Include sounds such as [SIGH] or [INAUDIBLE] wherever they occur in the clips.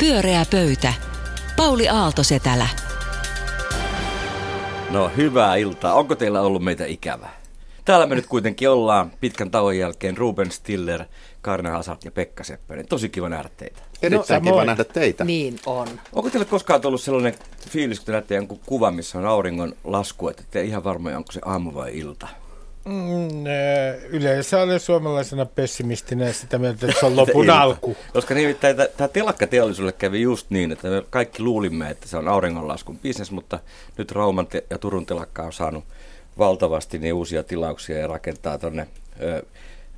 Pyöreä pöytä. Pauli Aaltosetälä. No hyvää iltaa. Onko teillä ollut meitä ikävää? Täällä me nyt kuitenkin ollaan pitkän tauon jälkeen Ruben Stiller, Karna Hasat ja Pekka Seppänen. Tosi kiva nähdä teitä. Erittäin no, kiva nähdä teitä. Niin on. Onko teillä koskaan tullut sellainen fiilis, kun te näette jonkun kuva, missä on auringon lasku, että te ihan varmoja, onko se aamu vai ilta? Mm, yleensä olen suomalaisena pessimistinä sitä mieltä, että se on [LAUGHS] lopun alku. Koska nimittäin tämä telakkateollisuudelle kävi just niin, että me kaikki luulimme, että se on auringonlaskun bisnes, mutta nyt Rauman ja Turun telakka on saanut valtavasti niin uusia tilauksia ja rakentaa tuonne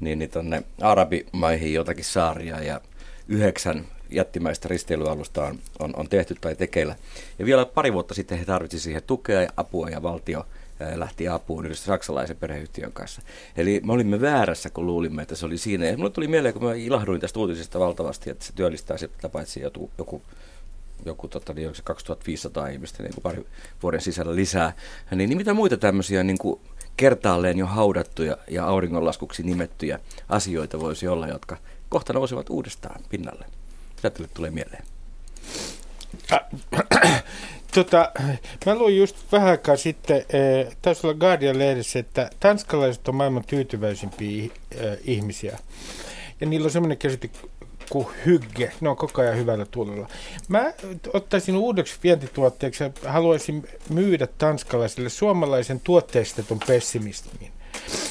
niin, niin tonne Arabimaihin jotakin saaria ja yhdeksän jättimäistä risteilyalusta on, on, on tehty tai tekeillä. Ja vielä pari vuotta sitten he tarvitsivat siihen tukea ja apua ja valtio lähti apuun yhdessä saksalaisen perheyhtiön kanssa. Eli me olimme väärässä, kun luulimme, että se oli siinä. Ja mulle tuli mieleen, kun mä ilahduin tästä uutisesta valtavasti, että se työllistää sitä paitsi joku, joku joku tota, niin se 2500 ihmistä niin kuin pari vuoden sisällä lisää. Niin, niin mitä muita tämmöisiä niin kuin kertaalleen jo haudattuja ja auringonlaskuksi nimettyjä asioita voisi olla, jotka kohta nousevat uudestaan pinnalle? Mitä tulee mieleen? Tota, mä luin just vähän aikaa sitten, äh, taisi olla Guardian-lehdessä, että tanskalaiset on maailman tyytyväisimpiä äh, ihmisiä. Ja niillä on semmoinen käsite kuin hygge. Ne on koko ajan hyvällä tuulella. Mä ottaisin uudeksi vientituotteeksi ja haluaisin myydä tanskalaisille suomalaisen tuotteistetun pessimismin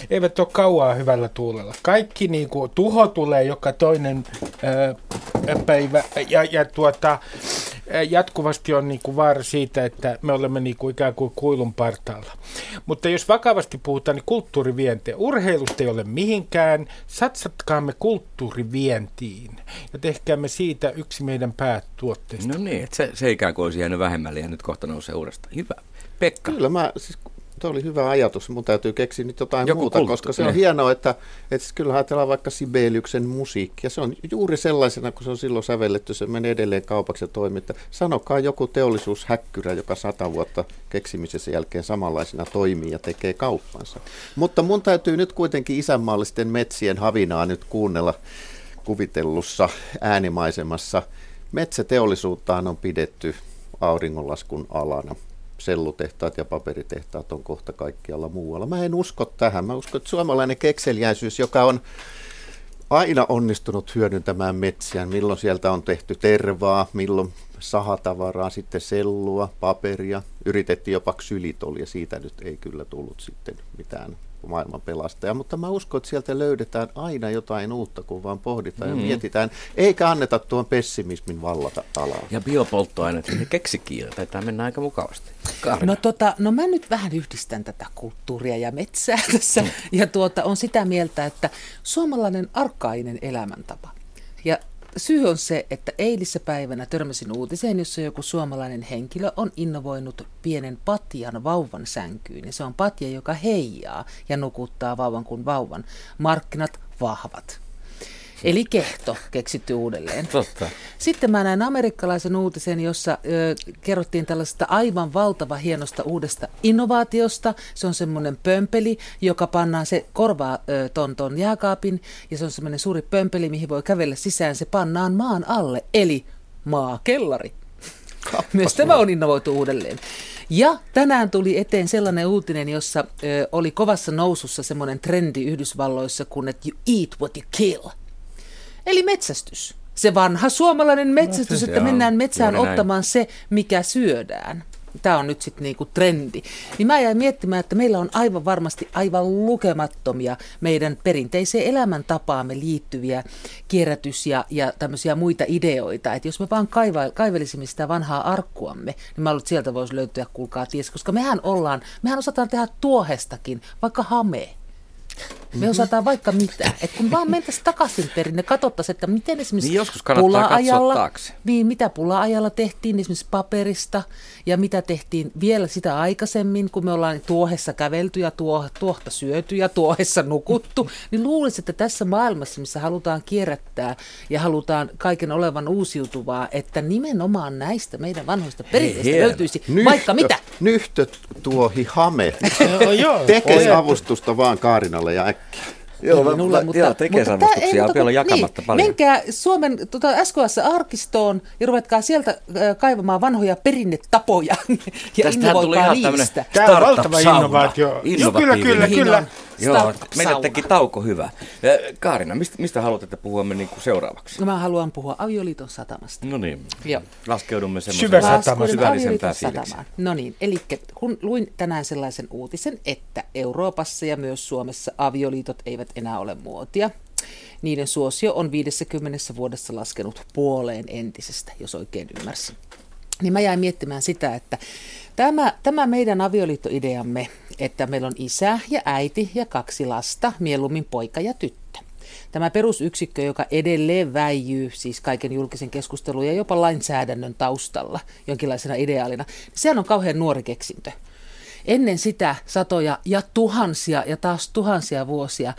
eivät ole kauaa hyvällä tuulella. Kaikki niin kuin, tuho tulee joka toinen ää, päivä ja, ja tuota, jatkuvasti on niin kuin vaara siitä, että me olemme niin kuin ikään kuin kuilun partaalla. Mutta jos vakavasti puhutaan, niin kulttuurivientiä. Urheilusta ei ole mihinkään. Satsatkaamme kulttuurivientiin ja tehkäämme siitä yksi meidän päätuotteista. No niin, että se, se ikään kuin olisi jäänyt vähemmälle ja nyt kohta nousee uudestaan. Hyvä. Pekka. Kyllä mä, siis Tuo oli hyvä ajatus. Mun täytyy keksiä nyt jotain Joku muuta, kulttu, koska se on ne. hienoa, että, että kyllä ajatellaan vaikka Sibeliuksen musiikki. Ja se on juuri sellaisena, kun se on silloin sävelletty, se menee edelleen kaupaksi ja toimii. Että sanokaa joku teollisuushäkkyrä, joka sata vuotta keksimisessä jälkeen samanlaisena toimii ja tekee kauppansa. Mutta mun täytyy nyt kuitenkin isänmaallisten metsien havinaa nyt kuunnella kuvitellussa äänimaisemassa. Metsäteollisuuttaan on pidetty auringonlaskun alana sellutehtaat ja paperitehtaat on kohta kaikkialla muualla. Mä en usko tähän. Mä uskon, että suomalainen kekseliäisyys, joka on aina onnistunut hyödyntämään metsiä, milloin sieltä on tehty tervaa, milloin sahatavaraa, sitten sellua, paperia, yritettiin jopa ksylitol ja siitä nyt ei kyllä tullut sitten mitään maailman pelastaja, mutta mä uskon, että sieltä löydetään aina jotain uutta, kun vaan pohditaan mm. ja mietitään, eikä anneta tuon pessimismin vallata alaa. Ja biopolttoaineet, ne keksikiire, taitaa mennä aika mukavasti. No, tota, no mä nyt vähän yhdistän tätä kulttuuria ja metsää [LAUGHS] tässä, mm. ja tuota, on sitä mieltä, että suomalainen arkainen elämäntapa, ja syy on se, että eilissä päivänä törmäsin uutiseen, jossa joku suomalainen henkilö on innovoinut pienen patjan vauvan sänkyyn. Ja se on patja, joka heijaa ja nukuttaa vauvan kuin vauvan. Markkinat vahvat. Eli kehto keksitty uudelleen. Totta. Sitten mä näin amerikkalaisen uutisen, jossa ö, kerrottiin tällaista aivan valtava hienosta uudesta innovaatiosta. Se on semmoinen pömpeli, joka pannaan, se korvaa ö, ton, ton jääkaapin ja se on semmoinen suuri pömpeli, mihin voi kävellä sisään. Se pannaan maan alle, eli maakellari. [LAUGHS] Myös tämä on innovoitu uudelleen. Ja tänään tuli eteen sellainen uutinen, jossa ö, oli kovassa nousussa semmoinen trendi Yhdysvalloissa, kun että you eat what you kill – Eli metsästys. Se vanha suomalainen metsästys, no, että mennään metsään ottamaan se, mikä syödään. Tämä on nyt sitten niinku trendi. Niin mä jäin miettimään, että meillä on aivan varmasti aivan lukemattomia meidän perinteiseen elämäntapaamme liittyviä kierrätys- ja, ja tämmöisiä muita ideoita. Että jos me vaan kaiva, kaivelisimme sitä vanhaa arkkuamme, niin mä luulen, sieltä voisi löytyä, kuulkaa ties, koska mehän ollaan, mehän osataan tehdä tuohestakin, vaikka hamee. Me osataan vaikka mitä. Et kun vaan mentäisiin takaisin perin ja katsottaisiin, että miten esimerkiksi niin joskus pula-ajalla, taakse. Niin, mitä pula-ajalla tehtiin esimerkiksi paperista ja mitä tehtiin vielä sitä aikaisemmin, kun me ollaan tuohessa kävelty ja tuo, tuohta syöty ja tuohessa nukuttu, niin luulisin, että tässä maailmassa, missä halutaan kierrättää ja halutaan kaiken olevan uusiutuvaa, että nimenomaan näistä meidän vanhoista perinteistä löytyisi Nyhtö, vaikka mitä. Nyhtö tuohi hame. [LAUGHS] Tekee avustusta vaan Kaarinalle ja äkkiä. Joo, mä, minulle, mä, mutta, joo tekesarvostuksia on vielä jakamatta niin, paljon. Menkää Suomen tota, SKS-arkistoon ja ruvetkaa sieltä äh, kaivamaan vanhoja perinnetapoja [LAUGHS] ja innovoikaa niistä. Tämä on valtava innovaatio. Joo, kyllä, kyllä, kyllä. Joo, meidän teki tauko hyvä. Kaarina, mistä, mistä haluat, että puhumme niin kuin seuraavaksi? No mä haluan puhua avioliiton satamasta. No niin, Joo. laskeudumme semmoiseen syvällisempään satamaan. No niin, eli kun luin tänään sellaisen uutisen, että Euroopassa ja myös Suomessa avioliitot eivät enää ole muotia. Niiden suosio on 50 vuodessa laskenut puoleen entisestä, jos oikein ymmärsin. Niin mä jäin miettimään sitä, että Tämä, tämä meidän avioliittoideamme, että meillä on isä ja äiti ja kaksi lasta, mieluummin poika ja tyttö. Tämä perusyksikkö, joka edelleen väijyy siis kaiken julkisen keskustelun ja jopa lainsäädännön taustalla jonkinlaisena ideaalina, sehän on kauhean nuori keksintö. Ennen sitä satoja ja tuhansia ja taas tuhansia vuosia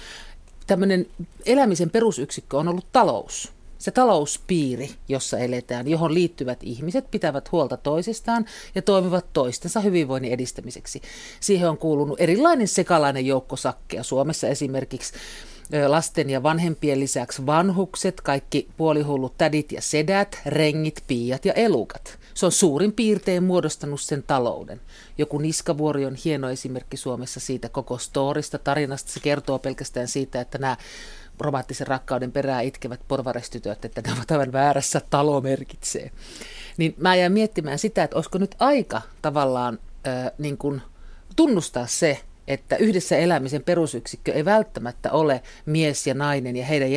tämmöinen elämisen perusyksikkö on ollut talous se talouspiiri, jossa eletään, johon liittyvät ihmiset pitävät huolta toisistaan ja toimivat toistensa hyvinvoinnin edistämiseksi. Siihen on kuulunut erilainen sekalainen joukko sakkeja. Suomessa esimerkiksi lasten ja vanhempien lisäksi vanhukset, kaikki puolihullut tädit ja sedät, rengit, piiat ja elukat. Se on suurin piirtein muodostanut sen talouden. Joku Niskavuori on hieno esimerkki Suomessa siitä koko storista, tarinasta. Se kertoo pelkästään siitä, että nämä romanttisen rakkauden perää itkevät porvaristytöt, että ne ovat aivan väärässä, talo merkitsee. Niin mä jäin miettimään sitä, että olisiko nyt aika tavallaan äh, niin kuin tunnustaa se, että yhdessä elämisen perusyksikkö ei välttämättä ole mies ja nainen ja heidän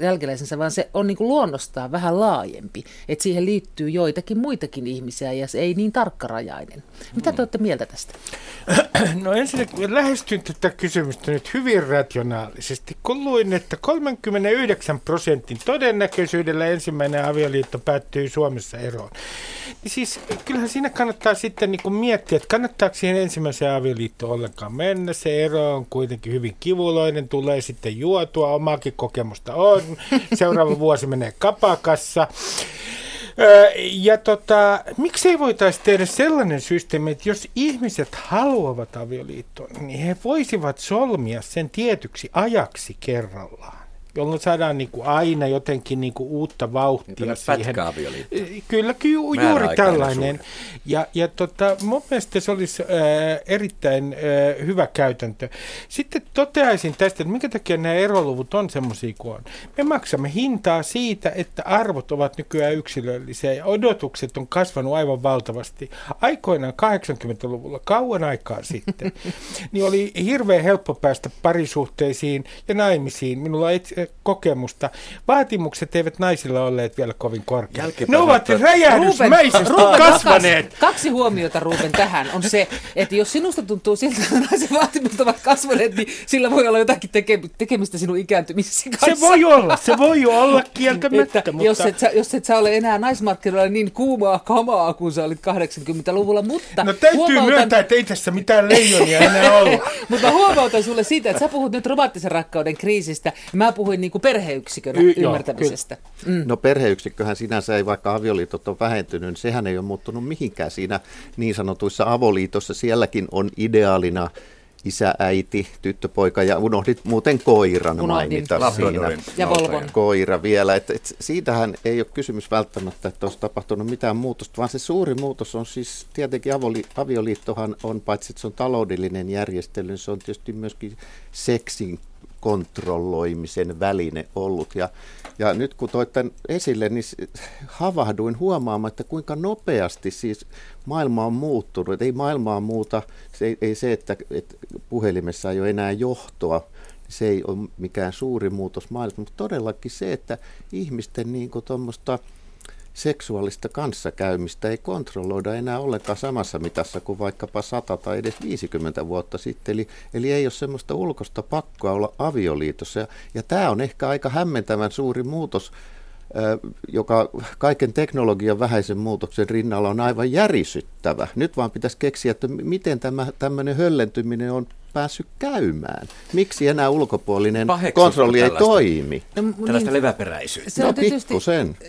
jälkeläisensä, vaan se on niin kuin luonnostaan vähän laajempi. Että siihen liittyy joitakin muitakin ihmisiä ja se ei niin tarkkarajainen. Mitä te olette mieltä tästä? [CLEARS THROAT] No ensinnäkin lähestyn tätä kysymystä nyt hyvin rationaalisesti. Kun luin, että 39 prosentin todennäköisyydellä ensimmäinen avioliitto päättyy Suomessa eroon. Niin siis kyllähän siinä kannattaa sitten niin miettiä, että kannattaako siihen ensimmäiseen avioliittoon ollenkaan mennä. Se ero on kuitenkin hyvin kivuloinen, tulee sitten juotua, omaakin kokemusta on. [LAUGHS] Seuraava vuosi menee kapakassa. Ja tota, miksei voitaisiin tehdä sellainen systeemi, että jos ihmiset haluavat avioliittoon, niin he voisivat solmia sen tietyksi ajaksi kerrallaan jolloin saadaan niin kuin aina jotenkin niin kuin uutta vauhtia niin siihen. Kyllä, kyllä juuri tällainen. Ja, ja tota, mun mielestä se olisi äh, erittäin äh, hyvä käytäntö. Sitten toteaisin tästä, että minkä takia nämä eroluvut on semmoisia kuin on. Me maksamme hintaa siitä, että arvot ovat nykyään yksilöllisiä ja odotukset on kasvanut aivan valtavasti. Aikoinaan 80-luvulla, kauan aikaa sitten, [LAUGHS] niin oli hirveän helppo päästä parisuhteisiin ja naimisiin. Minulla et, kokemusta. Vaatimukset eivät naisilla olleet vielä kovin korkeat. Ne ovat räjähdysmäisesti Ruben, kasvaneet. Kaksi, kaksi huomiota Ruben tähän on se, että jos sinusta tuntuu siltä, että naisen vaatimukset ovat kasvaneet, niin sillä voi olla jotakin tekemistä sinun ikääntymisesi kanssa. Se voi olla, se voi olla [LAUGHS] kieltämättä. Että mutta... jos, et sä, jos et sä ole enää naismarkkinoilla niin kuumaa kamaa kuin sä olit 80-luvulla, mutta... No täytyy huomautan... myöntää, että ei tässä mitään leijonia enää olla. [LAUGHS] mutta huomautan sulle siitä, että sä puhut nyt romanttisen rakkauden kriisistä, mä puhuin niin kuin perheyksikön y- ymmärtämisestä. Mm. No perheyksikköhän sinänsä ei, vaikka avioliitot on vähentynyt, niin sehän ei ole muuttunut mihinkään siinä niin sanotuissa avoliitossa. Sielläkin on ideaalina isä, äiti, tyttöpoika ja unohdit muuten koiran Unohdin. mainita siinä. Ja Volvon. Koira vielä. Et, et siitähän ei ole kysymys välttämättä, että olisi tapahtunut mitään muutosta, vaan se suuri muutos on siis tietenkin avoli, avioliittohan on, paitsi että se on taloudellinen järjestely, niin se on tietysti myöskin seksin kontrolloimisen väline ollut. Ja, ja nyt kun toit tämän esille, niin havahduin huomaamaan, että kuinka nopeasti siis maailma on muuttunut. ei maailmaa muuta, se ei, ei se, että, että puhelimessa ei ole enää johtoa, se ei ole mikään suuri muutos maailmassa, mutta todellakin se, että ihmisten niin tuommoista seksuaalista kanssakäymistä ei kontrolloida enää ollenkaan samassa mitassa kuin vaikkapa 100 tai edes 50 vuotta sitten. Eli, eli ei ole semmoista ulkoista pakkoa olla avioliitossa. Ja, ja tämä on ehkä aika hämmentävän suuri muutos, joka kaiken teknologian vähäisen muutoksen rinnalla on aivan järisyttävä. Nyt vaan pitäisi keksiä, että miten tämä tämmöinen höllentyminen on päässyt käymään? Miksi enää ulkopuolinen Paheksusta kontrolli ei toimi? No, tällaista niin, leväperäisyyttä. Se no, on tietysti,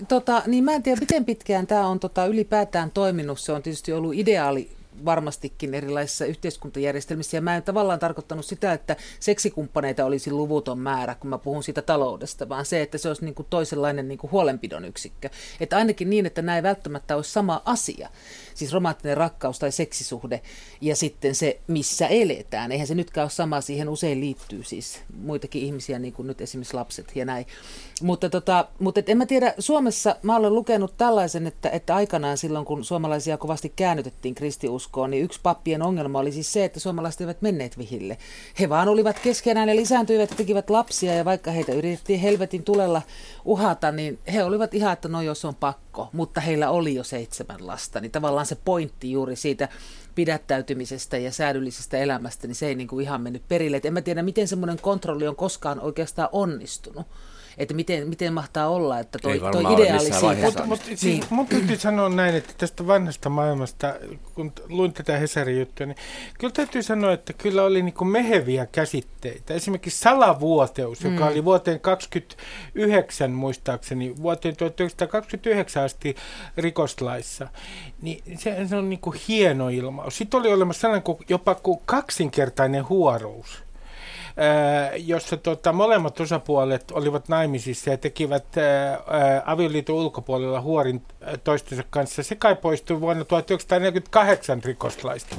Tota, niin mä en tiedä, miten pitkään tämä on tota, ylipäätään toiminut. Se on tietysti ollut ideaali varmastikin erilaisissa yhteiskuntajärjestelmissä. Ja mä en tavallaan tarkoittanut sitä, että seksikumppaneita olisi luvuton määrä, kun mä puhun siitä taloudesta, vaan se, että se olisi niin kuin toisenlainen niin kuin huolenpidon yksikkö. Että ainakin niin, että nämä ei välttämättä olisi sama asia siis romanttinen rakkaus tai seksisuhde ja sitten se, missä eletään. Eihän se nytkään ole sama, siihen usein liittyy siis muitakin ihmisiä, niin kuin nyt esimerkiksi lapset ja näin. Mutta, tota, mutta et en mä tiedä, Suomessa mä olen lukenut tällaisen, että, että aikanaan silloin, kun suomalaisia kovasti käännytettiin kristiuskoon, niin yksi pappien ongelma oli siis se, että suomalaiset eivät menneet vihille. He vaan olivat keskenään ja lisääntyivät ja tekivät lapsia, ja vaikka heitä yritettiin helvetin tulella uhata, niin he olivat ihan, että no jos on pakko, mutta heillä oli jo seitsemän lasta, niin tavallaan se pointti juuri siitä pidättäytymisestä ja säädyllisestä elämästä, niin se ei niin kuin ihan mennyt perille. Et en mä tiedä, miten semmoinen kontrolli on koskaan oikeastaan onnistunut että miten, miten mahtaa olla, että toi, toi ideaali siitä. Mutta mut, niin. mun täytyy sanoa näin, että tästä vanhasta maailmasta, kun luin tätä Hesarin juttua, niin kyllä täytyy sanoa, että kyllä oli niin kuin meheviä käsitteitä. Esimerkiksi salavuoteus, joka mm. oli vuoteen 29 muistaakseni, vuoteen 1929 asti rikoslaissa, niin se, se on niin kuin hieno ilmaus. Sitten oli olemassa sellainen kuin, jopa kuin kaksinkertainen huorous jossa tota, molemmat osapuolet olivat naimisissa ja tekivät ää, avioliiton ulkopuolella huorin toistensa kanssa. Se kai poistui vuonna 1948 rikoslaista.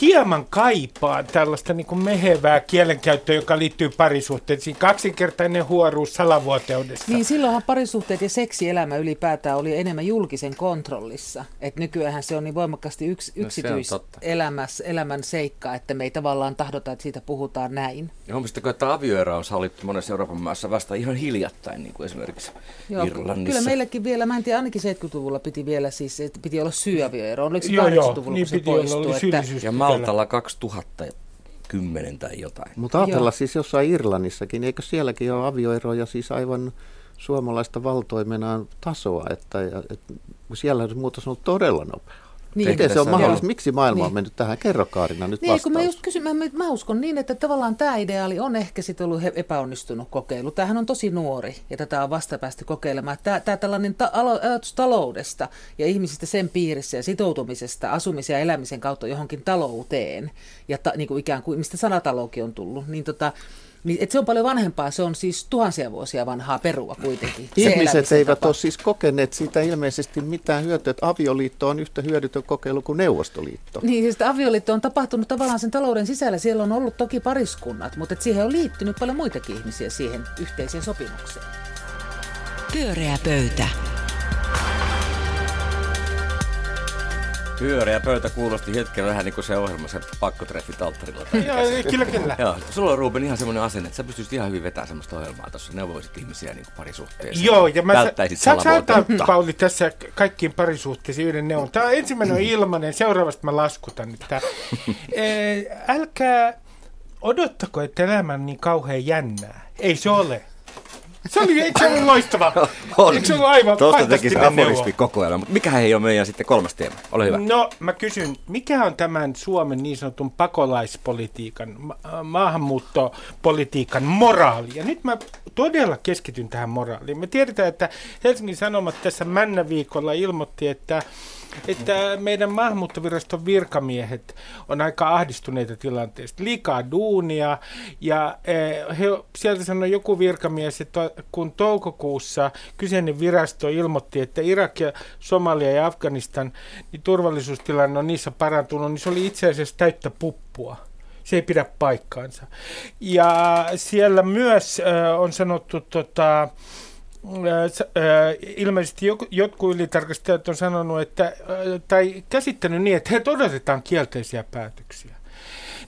Hieman kaipaa tällaista niin kuin mehevää kielenkäyttöä, joka liittyy parisuhteisiin. Kaksinkertainen huoruus salavuoteudessa. Niin, silloinhan parisuhteet ja seksielämä ylipäätään oli enemmän julkisen kontrollissa. Et nykyään se on niin voimakkaasti yks, no, yksityiselämän seikka, että me ei tavallaan tahdota, että siitä puhutaan näin. Ja huomasitteko, että avioero on sallittu monessa Euroopan maassa vasta ihan hiljattain, niin kuin esimerkiksi Joo, Irlannissa. Kyllä meilläkin vielä, mä en tiedä, ainakin 70-luvulla piti vielä siis, että piti olla syöavioero. Oliko se 80-luvulla, niin kun se poistui? Että... Ja Maltalla 2010 tai jotain. Mutta ajatella siis jossain Irlannissakin, eikö sielläkin ole avioeroja siis aivan suomalaista valtoimenaan tasoa, että, että siellä muutos on ollut todella nopea. Niin. Miten se on mahdollista? Miksi maailma niin. on mennyt tähän? Kerro Kaarina nyt niin, kun mä just kysyn, mä, mä uskon niin, että tavallaan tämä ideaali on ehkä sitten ollut epäonnistunut kokeilu. Tämähän on tosi nuori ja tätä on vasta päästy kokeilemaan. Tämä, tämä tällainen ta- ajatus taloudesta ja ihmisistä sen piirissä ja sitoutumisesta asumisen ja elämisen kautta johonkin talouteen ja ta, niin kuin ikään kuin, mistä sanataloukin on tullut, niin tota, niin, et se on paljon vanhempaa, se on siis tuhansia vuosia vanhaa perua kuitenkin. Ihmiset eivät tapa. ole siis kokeneet siitä ilmeisesti mitään hyötyä, että avioliitto on yhtä hyödytön kokeilu kuin Neuvostoliitto. Niin, siis avioliitto on tapahtunut tavallaan sen talouden sisällä, siellä on ollut toki pariskunnat, mutta siihen on liittynyt paljon muitakin ihmisiä siihen yhteiseen sopimukseen. Pyöreä pöytä. Pyöreä pöytä kuulosti hetken vähän niin kuin se ohjelma, se pakkotreffit alttarilla. Joo, kyllä, kyllä. Joo, sulla on Ruben ihan semmoinen asenne, että sä pystyisit ihan hyvin vetämään semmoista ohjelmaa tuossa, neuvoisit ihmisiä niin kuin parisuhteeseen. Joo, ja mä sä, sä Pauli tässä kaikkiin parisuhteisiin yhden neuvon. Tämä ensimmäinen on ilmanen, seuraavasta mä laskutan. Että, [LAUGHS] älkää odottako, että elämä on niin kauhean jännää. Ei se ole. Se oli, eikö se ollut loistava? [LAUGHS] on. Eikö se ollut aivan Tuosta tekisi aforismi koko ajan. Mutta mikä ei ole meidän sitten kolmas teema? Ole hyvä. No, mä kysyn, mikä on tämän Suomen niin sanotun pakolaispolitiikan, ma- maahanmuuttopolitiikan moraali? Ja nyt mä todella keskityn tähän moraaliin. Me tiedetään, että Helsingin Sanomat tässä Männä-viikolla ilmoitti, että että meidän maahanmuuttoviraston virkamiehet on aika ahdistuneita tilanteesta. Liikaa duunia ja eh, he, sieltä sanoi joku virkamies, että kun toukokuussa kyseinen virasto ilmoitti, että Irak ja Somalia ja Afganistan, niin turvallisuustilanne on niissä parantunut, niin se oli itse asiassa täyttä puppua se ei pidä paikkaansa. Ja siellä myös äh, on sanottu tota, ilmeisesti jotkut ylitarkastajat on sanonut, että, tai käsittänyt niin, että he odotetaan kielteisiä päätöksiä.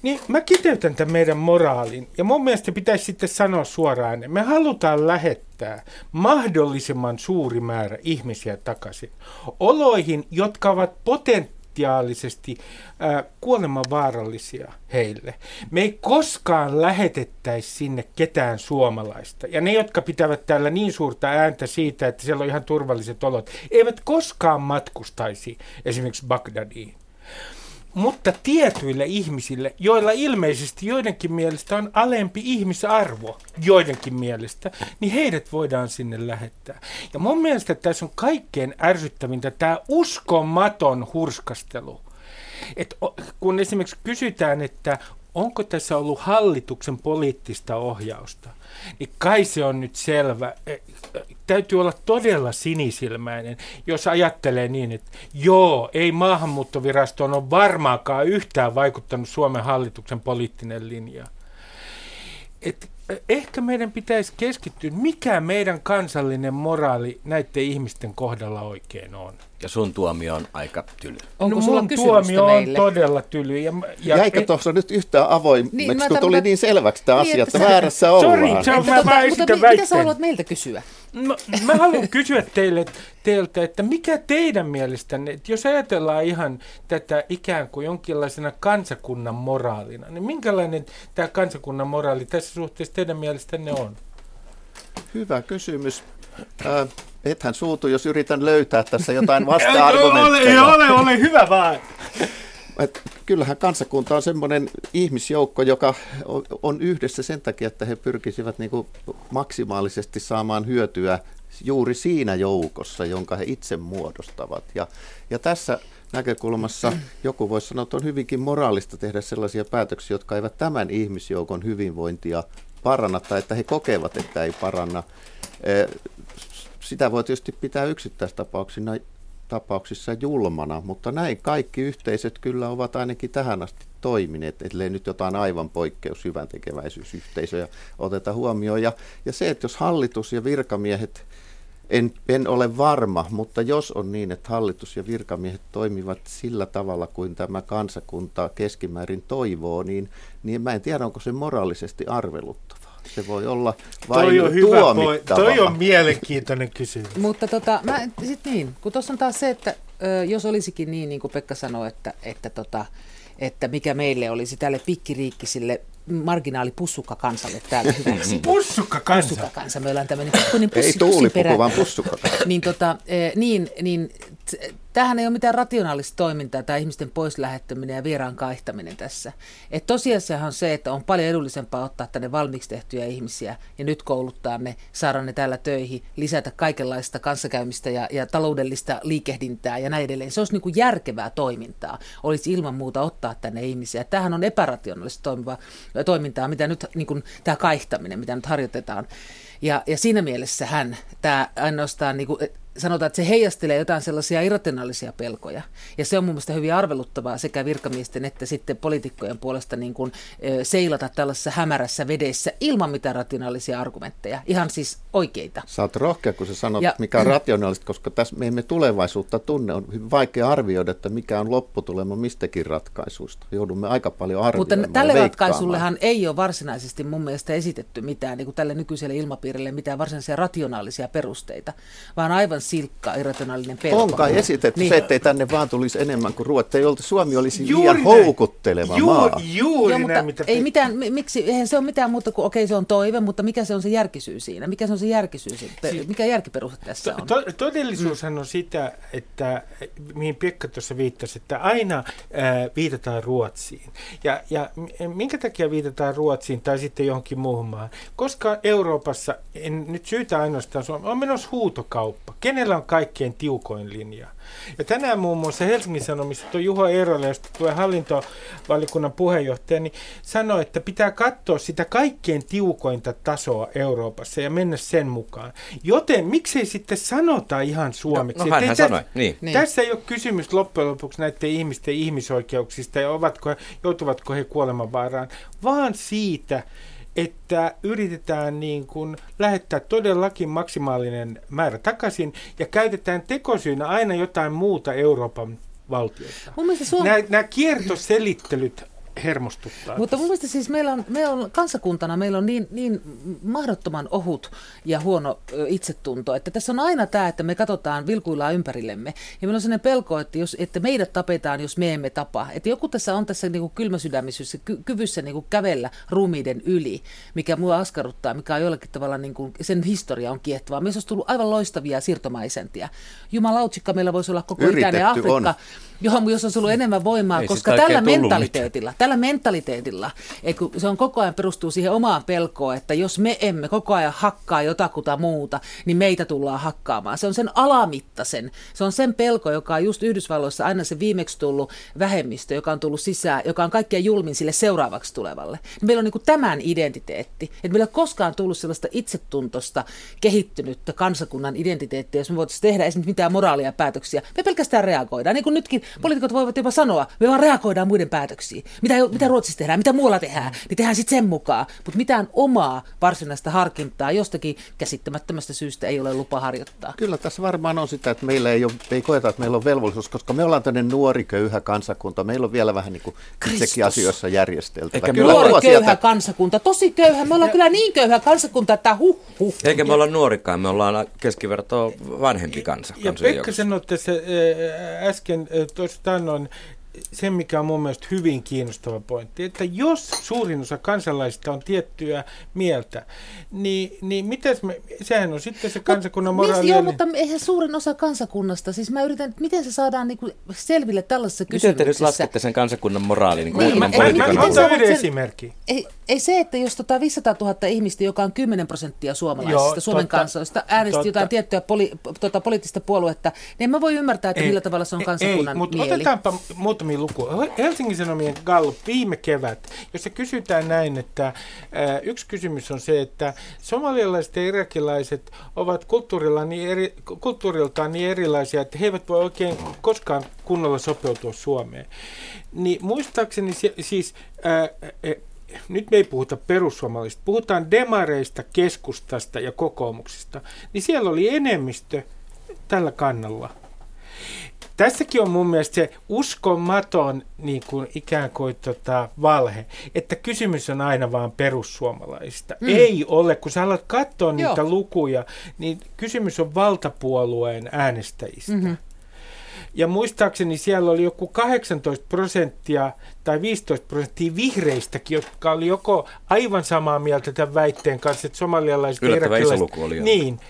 Niin mä kiteytän tämän meidän moraalin, ja mun mielestä pitäisi sitten sanoa suoraan, että me halutaan lähettää mahdollisimman suuri määrä ihmisiä takaisin oloihin, jotka ovat potent potentiaalisesti äh, kuolemanvaarallisia heille. Me ei koskaan lähetettäisi sinne ketään suomalaista. Ja ne, jotka pitävät täällä niin suurta ääntä siitä, että siellä on ihan turvalliset olot, eivät koskaan matkustaisi esimerkiksi Bagdadiin. Mutta tietyille ihmisille, joilla ilmeisesti joidenkin mielestä on alempi ihmisarvo, joidenkin mielestä, niin heidät voidaan sinne lähettää. Ja mun mielestä tässä on kaikkein ärsyttävintä tämä uskomaton hurskastelu että kun esimerkiksi kysytään, että onko tässä ollut hallituksen poliittista ohjausta, niin kai se on nyt selvä. E, täytyy olla todella sinisilmäinen, jos ajattelee niin, että joo, ei maahanmuuttovirastoon ole varmaankaan yhtään vaikuttanut Suomen hallituksen poliittinen linja. Et ehkä meidän pitäisi keskittyä, mikä meidän kansallinen moraali näiden ihmisten kohdalla oikein on. Ja sun tuomio on aika tyly. Onko no, sulla mun tuomio meille? on todella tyly. Ja, ja Jäikö tuossa nyt yhtään avoimeksi, niin, kun tuli niin selväksi tämä niin, asia, että, että väärässä ollaan? Sorry, mä, tota, mä mutta mi- mitä sä haluat meiltä kysyä? No, mä haluan kysyä teille, teiltä, että mikä teidän mielestänne, että jos ajatellaan ihan tätä ikään kuin jonkinlaisena kansakunnan moraalina, niin minkälainen tämä kansakunnan moraali tässä suhteessa teidän mielestänne on? Hyvä kysymys. Äh, ethän suutu, jos yritän löytää tässä jotain vasta-argumentteja. ole, ole, ole hyvä vaan. Et kyllähän kansakunta on semmoinen ihmisjoukko, joka on yhdessä sen takia, että he pyrkisivät niin maksimaalisesti saamaan hyötyä juuri siinä joukossa, jonka he itse muodostavat. Ja, ja tässä näkökulmassa joku voisi sanoa, että on hyvinkin moraalista tehdä sellaisia päätöksiä, jotka eivät tämän ihmisjoukon hyvinvointia paranna tai että he kokevat, että ei paranna. Sitä voi tietysti pitää yksittäistapauksina tapauksissa julmana, mutta näin kaikki yhteisöt kyllä ovat ainakin tähän asti toimineet, ellei nyt jotain aivan poikkeus hyvän tekeväisyysyhteisöjä oteta huomioon. Ja, ja se, että jos hallitus ja virkamiehet, en, en ole varma, mutta jos on niin, että hallitus ja virkamiehet toimivat sillä tavalla kuin tämä kansakunta keskimäärin toivoo, niin, niin mä en tiedä, onko se moraalisesti arveluttava. Se voi olla vain toi on hyvä Toi on mielenkiintoinen kysymys. Mutta tota, mä, sit niin, kun tuossa on taas se, että ö, jos olisikin niin, niin kuin Pekka sanoi, että, että, tota, että mikä meille olisi tälle pikkiriikkisille marginaalipussukka kansalle täällä hyväksi. [LAUGHS] pussukka kansa? Pussukka kansa. Me ollaan tämmöinen pikkuinen pussi, Ei tuulipuku, vaan pussukka niin, tota, niin, niin tämähän ei ole mitään rationaalista toimintaa, tämä ihmisten pois lähettäminen ja vieraan kaihtaminen tässä. Et tosiasiahan on se, että on paljon edullisempaa ottaa tänne valmiiksi tehtyjä ihmisiä ja nyt kouluttaa ne, saada ne täällä töihin, lisätä kaikenlaista kanssakäymistä ja, ja taloudellista liikehdintää ja näin edelleen. Se olisi niin kuin järkevää toimintaa, olisi ilman muuta ottaa tänne ihmisiä. Tähän on epärationaalista toimivaa toimintaa, mitä nyt niin kuin, tämä kaihtaminen, mitä nyt harjoitetaan. Ja, ja siinä mielessä hän, tämä ainoastaan niin kuin, sanotaan, että se heijastelee jotain sellaisia irrationaalisia pelkoja. Ja se on mun mielestä hyvin arveluttavaa sekä virkamiesten että sitten poliitikkojen puolesta niin kuin, seilata tällaisessa hämärässä vedessä ilman mitään rationaalisia argumentteja. Ihan siis oikeita. Sä oot rohkea, kun sä sanot, ja, mikä on rationaalista, koska tässä me emme tulevaisuutta tunne. On hyvin vaikea arvioida, että mikä on lopputulema mistäkin ratkaisuista. Joudumme aika paljon arvioimaan Mutta tälle ratkaisullehan ei ole varsinaisesti mun mielestä esitetty mitään, niin kuin tälle nykyiselle ilmapiirille, mitään varsinaisia rationaalisia perusteita, vaan aivan silkka, irrationaalinen pelko. On kai esitetty niin. se, ettei tänne vaan tulisi enemmän kuin Ruotsi. Ei Suomi olisi juuri liian näin. houkutteleva juuri, maa. Juuri Joo, mutta näin, mitä ei mitään, miksi, eihän se ole mitään muuta kuin, okei se on toive, mutta mikä se on se järkisyys siinä? Mikä se on se järkisyys, si- mikä järkiperuste tässä on? To, todellisuushan mm. on sitä, että mihin Pekka tuossa viittasi, että aina äh, viitataan Ruotsiin. Ja, ja minkä takia viitataan Ruotsiin tai sitten johonkin muuhun maahan? Koska Euroopassa, en nyt syytä ainoastaan Suomi, on menossa huutokauppa. Ken kenellä on kaikkein tiukoin linja. Ja tänään muun muassa Helsingin Sanomissa tuo Juho Eerola, josta tulee hallintovalikunnan puheenjohtaja, niin sanoi, että pitää katsoa sitä kaikkein tiukointa tasoa Euroopassa ja mennä sen mukaan. Joten miksei sitten sanota ihan suomeksi? No, no hän sanoi, niin. niin. Tässä ei ole kysymys loppujen lopuksi näiden ihmisten ihmisoikeuksista ja ovatko, joutuvatko he kuolemanvaaraan, vaan siitä, että yritetään niin kuin lähettää todellakin maksimaalinen määrä takaisin ja käytetään tekosyynä aina jotain muuta Euroopan valtiota. Suom- nämä, nämä kiertoselittelyt hermostuttaa. Mutta mun mielestä siis meillä on, meillä on kansakuntana meillä on niin, niin mahdottoman ohut ja huono itsetunto, että tässä on aina tämä, että me katsotaan, vilkuillaan ympärillemme. Ja meillä on sellainen pelko, että, jos, että meidät tapetaan, jos me emme tapa. Että joku tässä on tässä niin kylmäsydämisyydessä, ky- kyvyssä niin kuin kävellä ruumiiden yli, mikä mua askarruttaa, mikä on jollakin tavalla, niin kuin, sen historia on kiehtovaa. Meistä olisi tullut aivan loistavia siirtomaisäntiä. Jumalautsikka meillä voisi olla koko Yritetty itäinen Afrikka, on. Johon jos olisi ollut enemmän voimaa, Ei koska tällä mentaliteetilla, tällä mentaliteetilla, että kun se on koko ajan perustuu siihen omaan pelkoon, että jos me emme koko ajan hakkaa jotakuta muuta, niin meitä tullaan hakkaamaan. Se on sen alamittaisen, se on sen pelko, joka on just Yhdysvalloissa aina se viimeksi tullut vähemmistö, joka on tullut sisään, joka on kaikkein julmin sille seuraavaksi tulevalle. Niin meillä on niin tämän identiteetti, että meillä ei ole koskaan tullut sellaista itsetuntosta kehittynyttä kansakunnan identiteettiä, jos me voitaisiin tehdä esimerkiksi mitään moraalia päätöksiä. Me pelkästään reagoidaan. Niin kuin nytkin poliitikot voivat jopa sanoa, me vaan reagoidaan muiden päätöksiin. Mitä, mitä Ruotsissa tehdään, mitä muualla tehdään, niin tehdään sitten sen mukaan. Mutta mitään omaa varsinaista harkintaa jostakin käsittämättömästä syystä ei ole lupa harjoittaa. Kyllä tässä varmaan on sitä, että meillä ei, ole, ei koeta, että meillä on velvollisuus, koska me ollaan tämmöinen nuori köyhä kansakunta. Meillä on vielä vähän niin kuin itsekin asioissa järjesteltävä. Kyllä nuori köyhä sieltä... kansakunta, tosi köyhä. Me ollaan kyllä niin köyhä kansakunta, että huh, huh. Eikä me olla nuorikaan, me ollaan keskiverto vanhempi kansa. Ja Pekka sanoi tässä äsken tuosta noin, se, mikä on mun mielestä hyvin kiinnostava pointti, että jos suurin osa kansalaisista on tiettyä mieltä, niin, niin mitäs me, sehän on sitten se kansakunnan moraali. Joo, mutta eihän suurin osa kansakunnasta, siis mä yritän, että miten se saadaan niin kuin selville tällaisessa kysymyksessä. Miten te nyt laskette sen kansakunnan moraalin? Niin, niin, mä, mä, mä otan yhden esimerkki. Ei, ei se, että jos tota 500 000 ihmistä, joka on 10 prosenttia suomalaisista, Joo, Suomen totta, kansoista, äänesti totta. jotain tiettyä poli, tota, poliittista puoluetta, niin mä voi ymmärtää, että ei, millä tavalla se on kansakunnan ei, mutta mieli. otetaanpa muutamia lukuja. Helsingin Sanomien Gallup viime kevät, jossa kysytään näin, että äh, yksi kysymys on se, että somalialaiset ja irakilaiset ovat kulttuuriltaan niin, eri, kulttuuriltaan niin erilaisia, että he eivät voi oikein koskaan kunnolla sopeutua Suomeen. Niin muistaakseni siis... Äh, nyt me ei puhuta perussuomalaisista, puhutaan demareista, keskustasta ja kokoomuksista, niin siellä oli enemmistö tällä kannalla. Tässäkin on mun mielestä se uskomaton niin kuin ikään kuin tota, valhe, että kysymys on aina vaan perussuomalaisista. Mm. Ei ole, kun sä alat katsoa Joo. niitä lukuja, niin kysymys on valtapuolueen äänestäjistä. Mm-hmm. Ja muistaakseni siellä oli joku 18 prosenttia tai 15 prosenttia vihreistäkin, jotka oli joko aivan samaa mieltä tämän väitteen kanssa, että somalialaiset Yllättävän iso luku oli. Niin,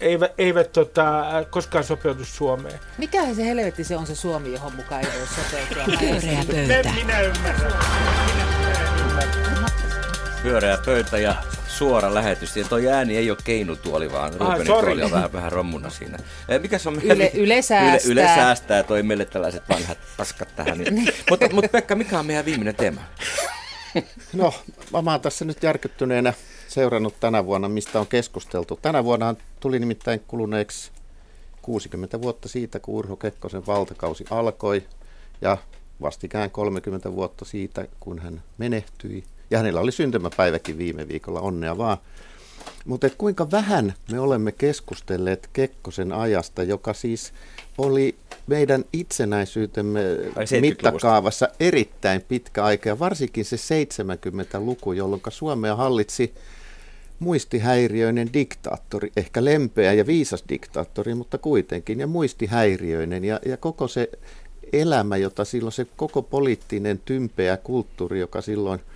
eivät, eivät tota, koskaan sopeutu Suomeen. Mikä se helvetti se on se Suomi, johon mukaan ei voi sopeutua? [LAUGHS] Pyöreä pöytä. Minä ymmärrän. Pyöreä pöytä ja suora lähetys. Ja toi ääni ei ole keinutuoli, vaan ah, Rubenin tuoli on vähän, vähän rommuna siinä. Eh, mikä se on? Yle, yle säästää. Yle, yle säästää toi meille tällaiset vanhat paskat tähän. [LAUGHS] Niin. mutta, mutta Pekka, mikä on meidän viimeinen teema? [LAUGHS] no, mä oon tässä nyt järkyttyneenä seurannut tänä vuonna, mistä on keskusteltu. Tänä vuonna tuli nimittäin kuluneeksi 60 vuotta siitä, kun Urho Kekkosen valtakausi alkoi ja vastikään 30 vuotta siitä, kun hän menehtyi. Ja hänellä oli syntymäpäiväkin viime viikolla, onnea vaan. Mutta kuinka vähän me olemme keskustelleet Kekkosen ajasta, joka siis oli meidän itsenäisyytemme mittakaavassa erittäin pitkä aika, ja varsinkin se 70-luku, jolloin Suomea hallitsi muistihäiriöinen diktaattori, ehkä lempeä ja viisas diktaattori, mutta kuitenkin, ja muistihäiriöinen, ja, ja koko se elämä, jota silloin se koko poliittinen tympeä kulttuuri, joka silloin –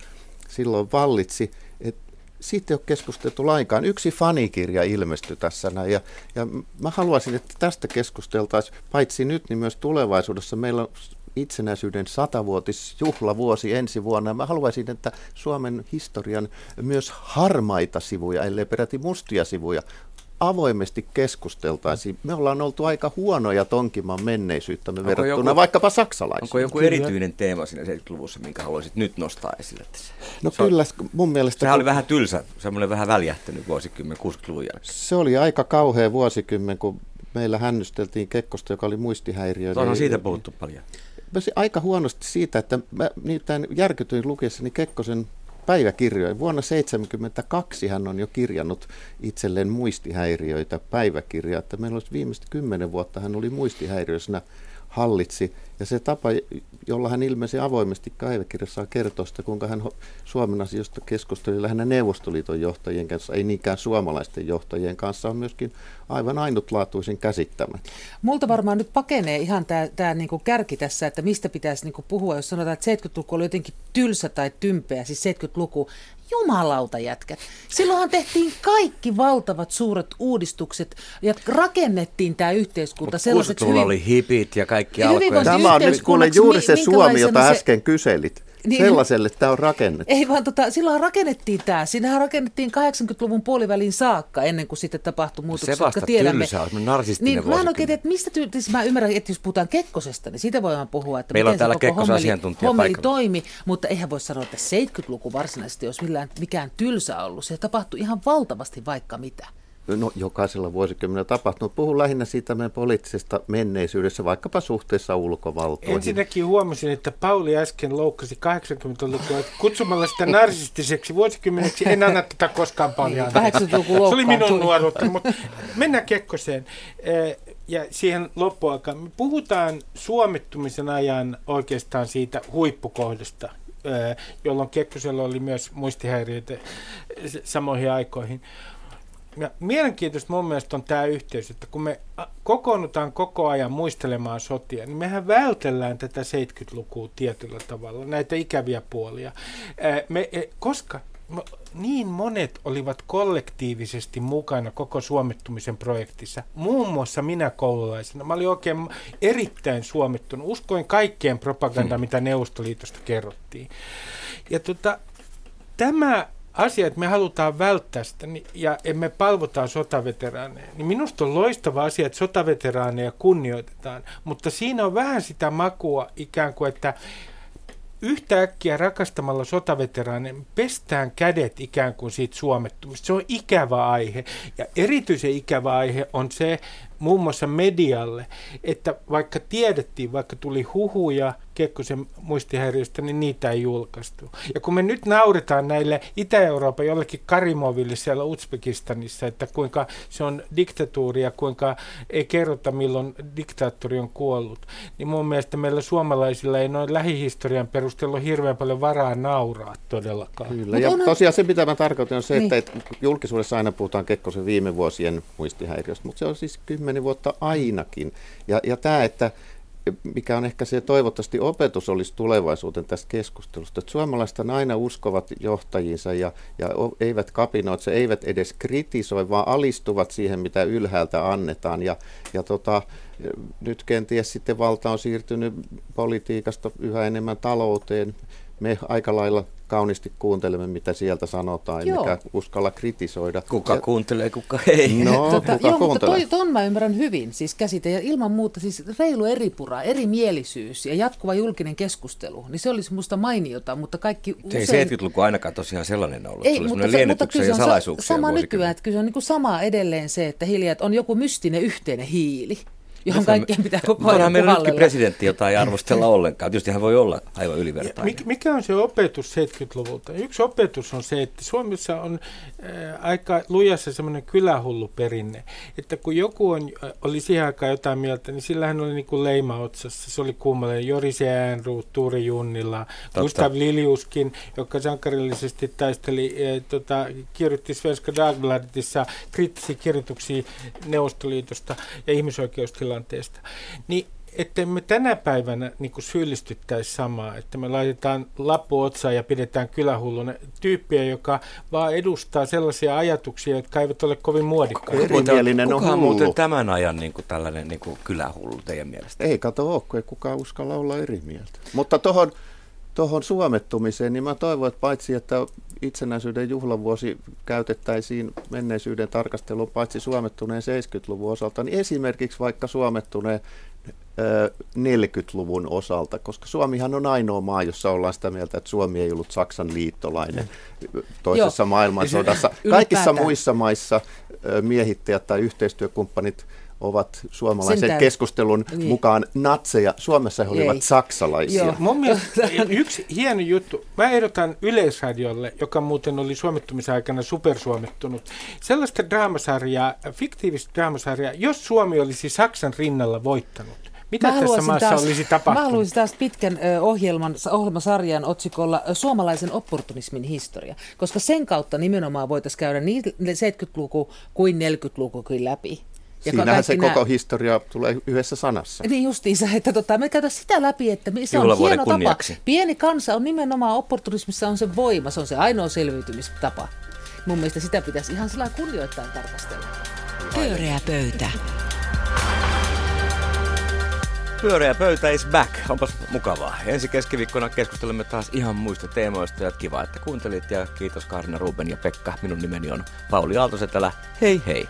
silloin vallitsi. Et siitä ei ole keskusteltu lainkaan. Yksi fanikirja ilmestyi tässä näin, ja, ja mä haluaisin, että tästä keskusteltaisiin paitsi nyt, niin myös tulevaisuudessa. Meillä on itsenäisyyden satavuotisjuhlavuosi ensi vuonna. Mä haluaisin, että Suomen historian myös harmaita sivuja, ellei peräti mustia sivuja, avoimesti keskusteltaisiin. Me ollaan oltu aika huonoja tonkimaan menneisyyttämme onko verrattuna joku, vaikkapa saksalaisiin. Onko joku kyllä. erityinen teema siinä 70-luvussa, minkä haluaisit nyt nostaa esille tässä? No se kyllä, mun mielestä... Sehän kun... oli vähän tylsä, semmoinen vähän väljähtänyt vuosikymmen 60-luvun jälkeen. Se oli aika kauhea vuosikymmen, kun meillä hännysteltiin Kekkosta, joka oli muistihäiriö. On siitä puhuttu paljon. Aika huonosti siitä, että mä niitä järkytyin lukiessani Kekkosen päiväkirjoja. Vuonna 1972 hän on jo kirjannut itselleen muistihäiriöitä päiväkirjaa, että meillä olisi viimeiset kymmenen vuotta hän oli muistihäiriöisenä hallitsi. Ja se tapa, jolla hän ilmeisesti avoimesti päiväkirjassaan kertoo sitä, kuinka hän Suomen asioista keskusteli lähinnä Neuvostoliiton johtajien kanssa, ei niinkään suomalaisten johtajien kanssa, on myöskin aivan ainutlaatuisen käsittämät. Multa varmaan nyt pakenee ihan tämä niinku kärki tässä, että mistä pitäisi niinku puhua, jos sanotaan, että 70-luku oli jotenkin tylsä tai tympeä, siis 70-luku. Jumalauta jätkät. Silloinhan tehtiin kaikki valtavat suuret uudistukset ja rakennettiin tämä yhteiskunta Mut sellaiseksi hyvin... oli hipit ja kaikki alkoi. Tämä on nyt kuule juuri se Suomi, jota se... äsken kyselit. niin, sellaiselle tämä on rakennettu. Ei vaan tota, silloin rakennettiin tämä. Siinähän rakennettiin 80-luvun puolivälin saakka ennen kuin sitten tapahtui muutoksia. Se vasta tiedämme. tylsä, on narsistinen niin, Mä en oikein että mistä ty- siis mä ymmärrän, että jos puhutaan Kekkosesta, niin siitä voidaan puhua, että Meillä miten on täällä se koko hommeli, toimi, mutta eihän voi sanoa, että 70-luku varsinaisesti olisi millään, mikään tylsä ollut. Se tapahtui ihan valtavasti vaikka mitä no, jokaisella vuosikymmenellä tapahtunut. Puhun lähinnä siitä meidän poliittisesta menneisyydessä, vaikkapa suhteessa ulkovaltoihin. Ensinnäkin huomasin, että Pauli äsken loukkasi 80-lukua kutsumalla sitä narsistiseksi vuosikymmeneksi. En anna tätä koskaan paljon. 80-luku Se oli minun nuoruutta, mutta mennään Kekkoseen. Ja siihen loppuaikaan. Me puhutaan suomittumisen ajan oikeastaan siitä huippukohdasta, jolloin Kekkosella oli myös muistihäiriöitä samoihin aikoihin. Ja mielenkiintoista mun mielestä on tämä yhteys, että kun me kokoonnutaan koko ajan muistelemaan sotia, niin mehän vältellään tätä 70-lukua tietyllä tavalla, näitä ikäviä puolia. Me, e, koska niin monet olivat kollektiivisesti mukana koko suomettumisen projektissa. Muun muassa minä koululaisena. Mä olin oikein erittäin suomettunut. Uskoin kaikkeen propagandaan, hmm. mitä Neuvostoliitosta kerrottiin. Ja tota, tämä asia, että me halutaan välttää sitä niin, ja emme palvotaan sotaveteraaneja, niin minusta on loistava asia, että sotaveteraaneja kunnioitetaan, mutta siinä on vähän sitä makua ikään kuin, että yhtäkkiä rakastamalla sotaveteraaneja pestään kädet ikään kuin siitä suomettumista. Se on ikävä aihe ja erityisen ikävä aihe on se muun muassa medialle, että vaikka tiedettiin, vaikka tuli huhuja Kekkosen muistihäiriöstä, niin niitä ei julkaistu. Ja kun me nyt nauretaan näille Itä-Euroopan jollekin Karimoville siellä Uzbekistanissa, että kuinka se on diktatuuri ja kuinka ei kerrota milloin diktaattori on kuollut, niin mun mielestä meillä suomalaisilla ei noin lähihistorian perusteella ole hirveän paljon varaa nauraa todellakaan. Kyllä, ja tosiaan se mitä mä tarkoitan on se, niin. että julkisuudessa aina puhutaan Kekkosen viime vuosien muistihäiriöstä, mutta se on siis kymmenen vuotta ainakin. Ja, ja tämä, että mikä on ehkä se toivottavasti opetus olisi tulevaisuuteen tästä keskustelusta, että suomalaiset aina uskovat johtajiinsa ja, ja eivät kapinoitse, eivät edes kritisoi, vaan alistuvat siihen, mitä ylhäältä annetaan. Ja, ja tota, nyt kenties sitten valta on siirtynyt politiikasta yhä enemmän talouteen. Me aika lailla kauniisti kuuntelemme, mitä sieltä sanotaan, Joo. mikä uskalla kritisoida. Kuka ja, kuuntelee, kuka ei. No, tota, kuka joo, mutta toi, ton mä ymmärrän hyvin, siis käsite. Ja ilman muuta siis reilu eripura, erimielisyys ja jatkuva julkinen keskustelu, niin se olisi musta mainiota, mutta kaikki usein... Se ei 70-luku ainakaan tosiaan sellainen ollut. Ei, se oli mutta, se, mutta kyllä ja salaisuuksia sama nykyään, että kyllä se on niin kuin sama edelleen se, että hiljaa on joku mystinen yhteinen hiili johon kaikkien pitää koko ajan meillä nytkin presidentti, jota ei arvostella ollenkaan. Tietysti hän voi olla aivan ylivertainen. Mikä on se opetus 70-luvulta? Yksi opetus on se, että Suomessa on äh, aika lujassa semmoinen kylähullu perinne, että kun joku on, äh, oli siihen aikaan jotain mieltä, niin sillä hän oli niin kuin leima otsassa. Se oli kummallinen. Jori Äänruut, Tuuri Junnila, Totta. Gustav Liliuskin, joka sankarillisesti taisteli, äh, tota, kirjoitti Svenska Dagbladetissa kriittisiä kirjoituksia Neuvostoliitosta ja ihmisoikeustilanteesta tilanteesta, niin että me tänä päivänä niin syyllistyttäisiin samaa, että me laitetaan lappu otsaan ja pidetään kylähulluna tyyppiä, joka vaan edustaa sellaisia ajatuksia, jotka eivät ole kovin muodikkaita. Erimielinen on hullu. muuten tämän ajan niin kuin tällainen niin kuin kylähullu teidän mielestä? Ei kato ole, ei kukaan uskalla olla eri mieltä. Mutta tuohon tuohon suomettumiseen, niin mä toivon, että paitsi että itsenäisyyden juhlavuosi käytettäisiin menneisyyden tarkasteluun paitsi suomettuneen 70-luvun osalta, niin esimerkiksi vaikka suomettuneen 40-luvun osalta, koska Suomihan on ainoa maa, jossa ollaan sitä mieltä, että Suomi ei ollut Saksan liittolainen toisessa Joo. maailmansodassa. [LAUGHS] Kaikissa muissa maissa miehittäjät tai yhteistyökumppanit ovat suomalaisen Sentään. keskustelun niin. mukaan natseja. Suomessa he olivat Ei. saksalaisia. Joo. Mun mielestä [LAUGHS] yksi hieno juttu. Mä ehdotan Yleisradiolle, joka muuten oli suomittumisaikana supersuomittunut, sellaista draamasarjaa, fiktiivistä draamasarjaa, jos Suomi olisi Saksan rinnalla voittanut. Mitä mä tässä maassa taas, olisi tapahtunut? Mä haluaisin taas pitkän ohjelman, ohjelmasarjan otsikolla Suomalaisen opportunismin historia, koska sen kautta nimenomaan voitaisiin käydä niin 70-luku kuin 40-lukukin läpi. Ja Siinähän se nämä... koko historia tulee yhdessä sanassa. Niin justiinsa, että tota, me käydään sitä läpi, että se on hieno kunniaksi. tapa. Pieni kansa on nimenomaan opportunismissa on se voima, se on se ainoa selviytymistapa. Mun mielestä sitä pitäisi ihan sellainen kunnioittain tarkastella. Pyöreä pöytä. Pyöreä pöytä is back. Onpas mukavaa. Ensi keskiviikkona keskustelemme taas ihan muista teemoista ja kiva, että kuuntelit ja kiitos Karina Ruben ja Pekka. Minun nimeni on Pauli Aaltosetälä. Hei hei!